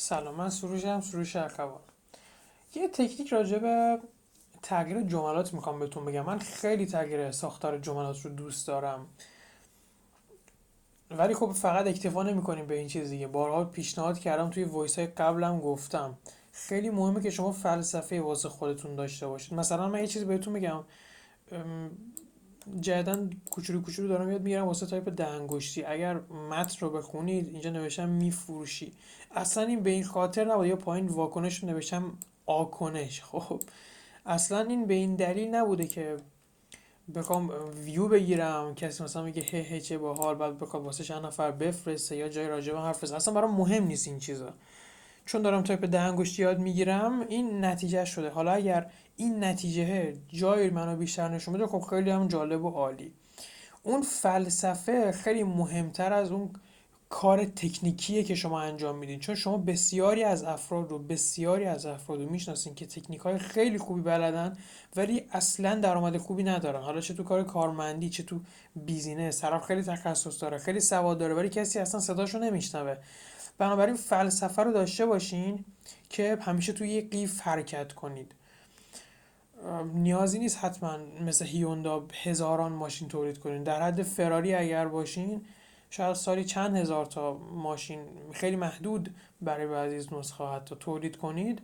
سلام من سروشم سروش ارکوان. یه تکنیک راجع به تغییر جملات می‌خوام بهتون بگم. من خیلی تغییر ساختار جملات رو دوست دارم. ولی خب فقط اکتفا نمی‌کنیم به این چیز دیگه. بارها پیشنهاد کردم توی voice های قبلم گفتم. خیلی مهمه که شما فلسفه واسه خودتون داشته باشید. مثلا من یه چیز بهتون میگم. جدا کوچولو کوچولو دارم یاد می‌گیرم واسه تایپ ده انگشتی اگر متن رو بخونید اینجا نوشتم میفروشی. اصلا این به این خاطر نبود. یا پایین واکنش نوشتم آکنش. خب اصلا این به این دلیل نبوده که بخوام ویو بگیرم. کسی مثلا میگه هه هه چه باحال. بعد بخواد واسه چند نفر بفرسته یا جای راجع به حرف اصلا برام مهم نیست این چیزا. چون دارم تایپ ده انگشتی یاد می‌گیرم این نتیجه شده. حالا اگر این نتیجه جای منو بیشتر نشون بده خب خیلی هم جالب و عالی. اون فلسفه خیلی مهمتر از اون کار تکنیکیه که شما انجام میدین. چون شما بسیاری از افراد رو بسیاری از افراد رو می‌شناسین که تکنیک های خیلی خوبی بلدن ولی اصلا درآمد خوبی ندارن. حالا چه تو کار کارمندی چه تو بیزینس. طرف خیلی تخصص داره خیلی سواد داره ولی کسی اصلا صداشو نمیشنوه. بنابراین فلسفه رو داشته باشین که همیشه توی یک قیف حرکت کنید. نیازی نیست حتما مثل هیوندا هزاران ماشین تولید کنین. در حد فراری اگر باشین شاید سالی چند هزار تا ماشین خیلی محدود برای بعضی از نسخه حتی تولید کنید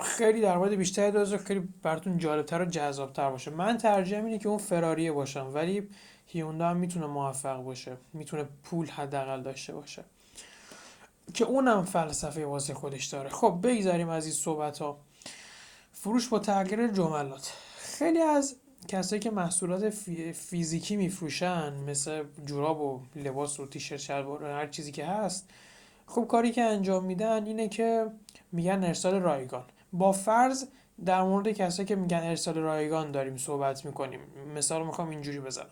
خیلی در مورد بیشتری دازه خیلی براتون جالبتر و جذابتر باشه. من ترجیح اینه که اون فراریه باشم ولی هیوندا هم می‌تونه موفق باشه می‌تونه پول حداقل داشته باشه. که اونم فلسفه واسه خودش داره. خب بگذاریم از این صحبت ها فروش با تغییر جملات. خیلی از کسایی که محصولات فیزیکی میفروشن مثل جوراب و لباس و تیشرت شلوار هر چیزی که هست خب کاری که انجام میدن اینه که میگن ارسال رایگان. با فرض در مورد کسایی که میگن ارسال رایگان داریم صحبت می‌کنیم. مثال می‌خوام اینجوری بزنم.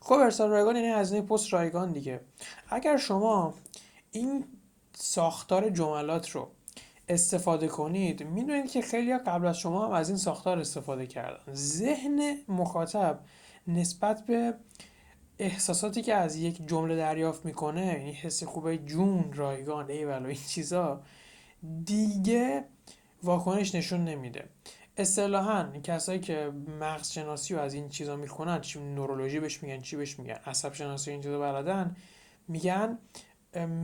خب ارسال رایگان یعنی هزینه پست رایگان دیگه. اگر شما این ساختار جملات رو استفاده کنید. می‌دونید که خیلی قبل از شما هم از این ساختار استفاده کردن. ذهن مخاطب نسبت به احساساتی که از یک جمله دریافت می‌کنه یعنی حس خوبه جون رایگان ای ولو این چیزا دیگه واکنش نشون نمیده. اصطلاحا کسایی که مغز شناسی رو از این چیزا می‌کنن چی نورولوژی بهش میگن چی بهش میگن عصب شناسی این چیزا بلدن میگن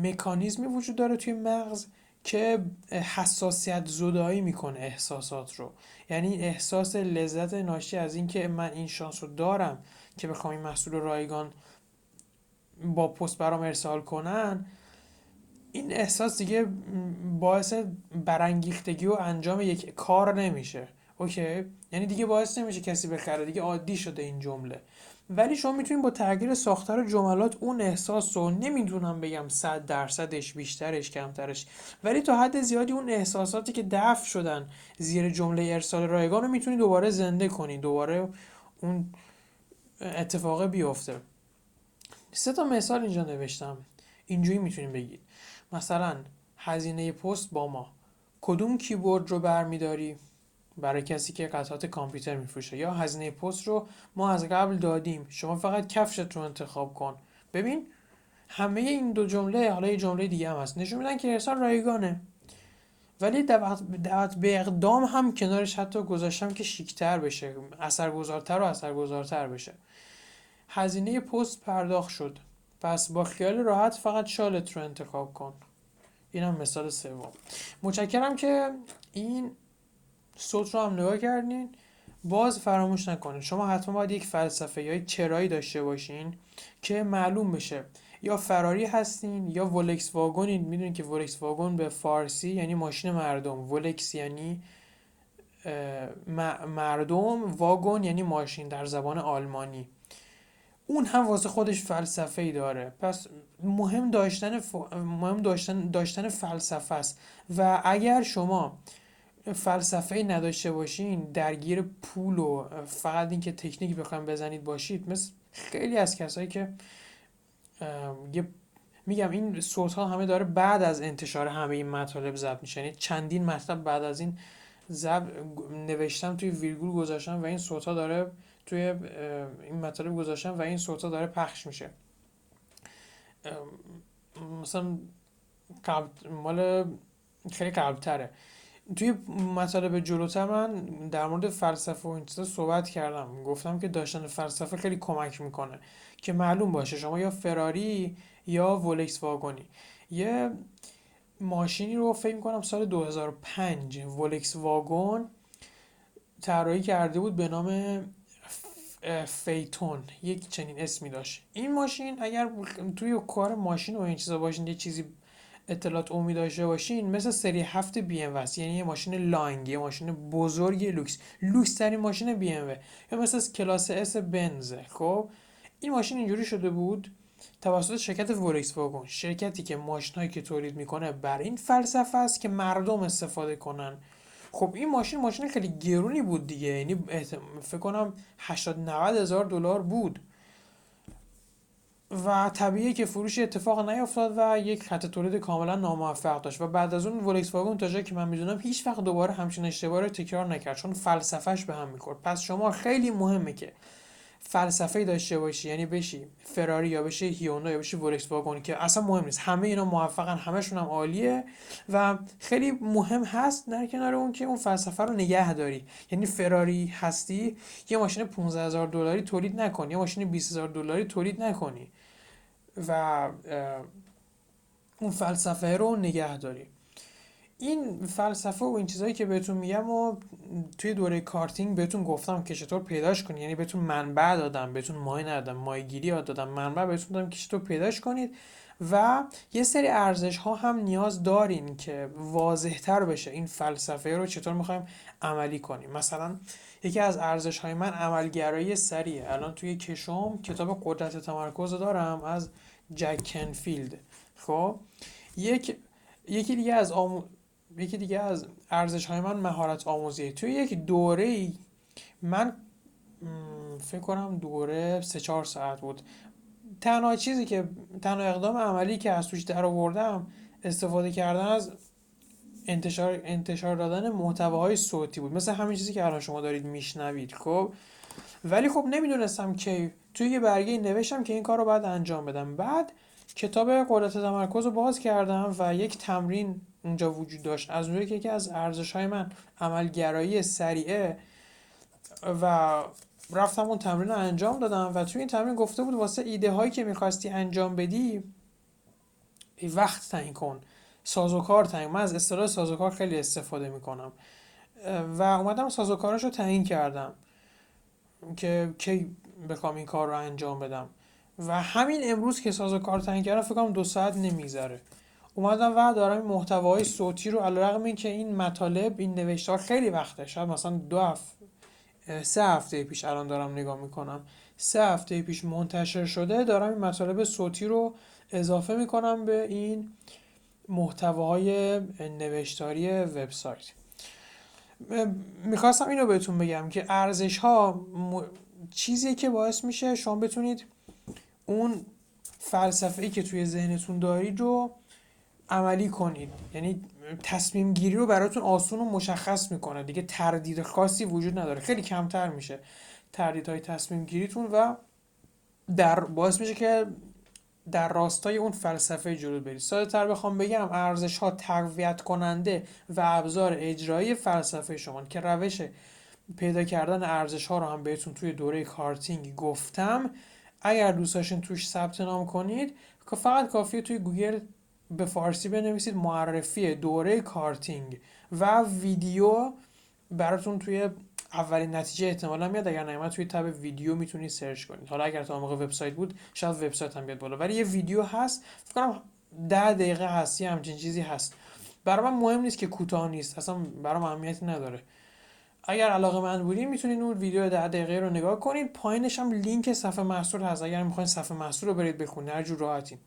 مکانیزمی وجود داره توی مغز که حساسیت زدایی می‌کنه احساسات رو. یعنی احساس لذت ناشی از اینکه من این شانس رو دارم که بخوام این محصول رایگان با پست برام ارسال کنن این احساس دیگه باعث برانگیختگی و انجام یک کار نمیشه. اوکی. یعنی دیگه باعث نمیشه کسی بخره دیگه عادی شده این جمله. ولی شما می‌تونید با تغییر ساختار جملات اون احساس رو نمی‌دونم بگم صد درصدش بیشترش کمترش ولی تا حد زیادی اون احساساتی که دفع شدن زیر جمله ارسال رایگان رو می‌تونید دوباره زنده کنید دوباره اون اتفاق بیفته. سه تا مثال اینجا نوشتم. اینجوری می‌تونید بگید. مثلا هزینه پست با ما. کدوم کیبورد رو برمیداری؟ برای کسی که قطعات کامپیوتر میفروشه. یا هزینه پست رو ما از قبل دادیم. شما فقط کفشت رو انتخاب کن. ببین همه این دو جمله حالا یه جمله دیگه هم هست. نشون میدن که ارسال رایگانه. ولی دعوت به اقدام هم کنارش حتی گذاشتم که شیکتر بشه. اثرگذارتر و اثرگذارتر بشه. هزینه پست پرداخت شد. پس با خیال راحت فقط شالت رو انتخاب کن. اینم مثال سوم. متشکرم که این صوت رو هم نگاه کردین. باز فراموش نکنید شما حتما باید یک فلسفه یا یک چرایی داشته باشین که معلوم بشه. یا فراری هستین یا ولکس واگونین می‌دونید که ولکس واگن به فارسی یعنی ماشین مردم. ولکس یعنی مردم. واگن یعنی ماشین در زبان آلمانی. اون هم واسه خودش فلسفه ای داره. پس مهم داشتن مهم داشتن داشتن فلسفه است. و اگر شما فلسفه ای نداشته باشین درگیر پول و فقط اینکه تکنیک بخوایم بزنید باشید. مثل خیلی از کسایی که میگم این صوت ها همه داره بعد از انتشار همه این مطالب ضبط میشه. یعنی چندین مطلب بعد از این زب نوشتم توی ویرگول گذاشتم و این صوت ها داره توی این مطالب گذاشتم و این صوت ها داره پخش میشه. مثلا مال خیلی قبلتره. توی مطالب جلوتر من در مورد فلسفه و این چیزا صحبت کردم. گفتم که داشتن فلسفه خیلی کمک می‌کنه که معلوم باشه شما یا فراری یا ولکس واگونی یه ماشینی رو فکر می‌کنم سال 2005 ولکس واگن طراحی کرده بود به نام Phaeton. یک چنین اسمی داشت. این ماشین اگر توی کار ماشین و این چیزا باشین یه چیزی اطلاعات عمومی داشته باشین مثل سری هفت بی ام یعنی یه ماشین long یه ماشین بزرگ لوکس لوکس. ترین ماشین بی ام یا مثل کلاس اس بنز. خب این ماشین اینجوری شده بود. توسط شرکت ولکس واگن شرکتی که ماشینهایی که تولید می‌کنه بر این فلسفه است که مردم استفاده کنن. خب این ماشین ماشین خیلی گرونی بود دیگه. یعنی فکر کنم 80 90 هزار دلار بود. و طبیعیه که فروش اتفاق نیفتاد و یک خط تولید کاملا ناموفق داشت و بعد از اون ولکس واگن تا جایی که من می‌دونم هیچ وقت دوباره همچین اشتباه رو تکرار نکرد چون فلسفهش به هم می‌خورد. پس شما خیلی مهمه که فلسفه داشته باشی یعنی بشی فراری یا بشی هیوندای یا بشی ولکس واگن که اصلا مهم نیست. همه اینا موفقن همشون هم عالیه و خیلی مهم هست در کنار اون که اون فلسفه رو نگه داری. یعنی فراری هستی یه ماشین 15 هزار دلاری تولید نکنی یه ماشین 20 هزار دلاری تولید نکنی و اون فلسفه رو نگه داری. این فلسفه و این چیزهایی که بهتون میگم و توی دوره کارتینگ بهتون گفتم که چطور پیداش کنید یعنی بهتون منبع دادم بهتون مای ندادم مایگیری یاد دادم منبع بهتون دادم که چطور پیداش کنید. و یه سری ارزش ها هم نیاز دارین که واضح تر بشه این فلسفه رو چطور می‌خوایم عملی کنیم. مثلا یکی از ارزش های من عملگرایی سریه. الان توی کشم کتاب قدرت تمرکز دارم از جک کنفیلد. خب؟ یک یکی دیگه از آمو... یکی دیگه از ارزش های من مهارت آموزی توی یک دوره ای من فکر کنم دوره سه چهار ساعت بود. تنها چیزی که تنها اقدام عملی که از توش در آوردم استفاده کردن از انتشار انتشار دادن محتواهای صوتی بود. مثل همین چیزی که الان شما دارید میشنوید خب؟ ولی خب نمی‌دونستم که توی یه برگه نوشتم که این کار رو باید انجام بدم. بعد کتاب قدرت تمرکز رو باز کردم و یک تمرین اونجا وجود داشت. از اونجایی که یکی از ارزش های من عملگرایی سریعه و رفتم اون تمرین رو انجام دادم و توی این تمرین گفته بود واسه ایده هایی که می‌خواستی انجام بدی وقت تعیین کن سازوکار تعیین من از اصطلاح سازوکار خیلی استفاده می‌کنم. و اومدم سازوکارش رو تعیین کردم که کی بخوام این کار رو انجام بدم. و همین امروز که سازوکار تعیین کردم فکر کنم دو ساعت نمیگذره. اومدم و دارم این محتوای صوتی رو علیرغم این که این مطالب این نوشتار خیلی وقته. شاید مثلا دو هفته سه هفته پیش الان دارم نگاه می‌کنم. سه هفته پیش منتشر شده دارم این مطالب صوتی رو اضافه می‌کنم به این محتواهای نوشتاری وبسایت. می‌خواستم اینو بهتون بگم که ارزش ها چیزی که باعث میشه شما بتونید اون فلسفه ای که توی ذهنتون دارید رو عملی کنید. یعنی تصمیم گیری رو براتون آسون و مشخص می‌کنه. دیگه تردید خاصی وجود نداره. خیلی کمتر میشه تردیدهای تصمیم گیریتون و در باعث میشه که در راستای اون فلسفه جلو برید. ساده تر بخوام بگم ارزش ها تقویت کننده و ابزار اجرایی فلسفه شما. که روش پیدا کردن ارزش ها رو هم بهتون توی دوره کارتینگ گفتم. اگر دوست داشتین توش ثبت نام کنید فقط کافیه توی گوگل به فارسی بنویسید معرفی دوره کارتینگ و ویدیو براتون توی اولین نتیجه احتمالا میاد. اگر نیومد توی تب ویدیو می‌تونید سرچ کنید. حالا اگر تا موقع وبسایت بود شاید وبسایت هم بیاد بالا. ولی یه ویدیو هست. فکر کنم ده دقیقه هست. همچین چیزی هست. برای من مهم نیست که کوتاه نیست. اصلا برام اهمیتی نداره. اگر علاقه من بودین می‌تونید اون ویدیو ده دقیقه رو نگاه کنید. پایینش هم لینک صفحه محصول هست. اگر می‌خواین صفحه محصول رو برید بخونید هر جور راحتین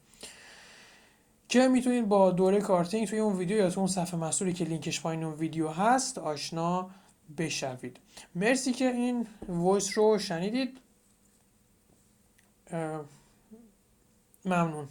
که می‌تونید با دوره کارتینگ توی اون ویدیو یا توی اون صفحه محصولی که لینکش پایین اون ویدیو هست آشنا بشوید. مرسی که این voice رو شنیدید. ممنون.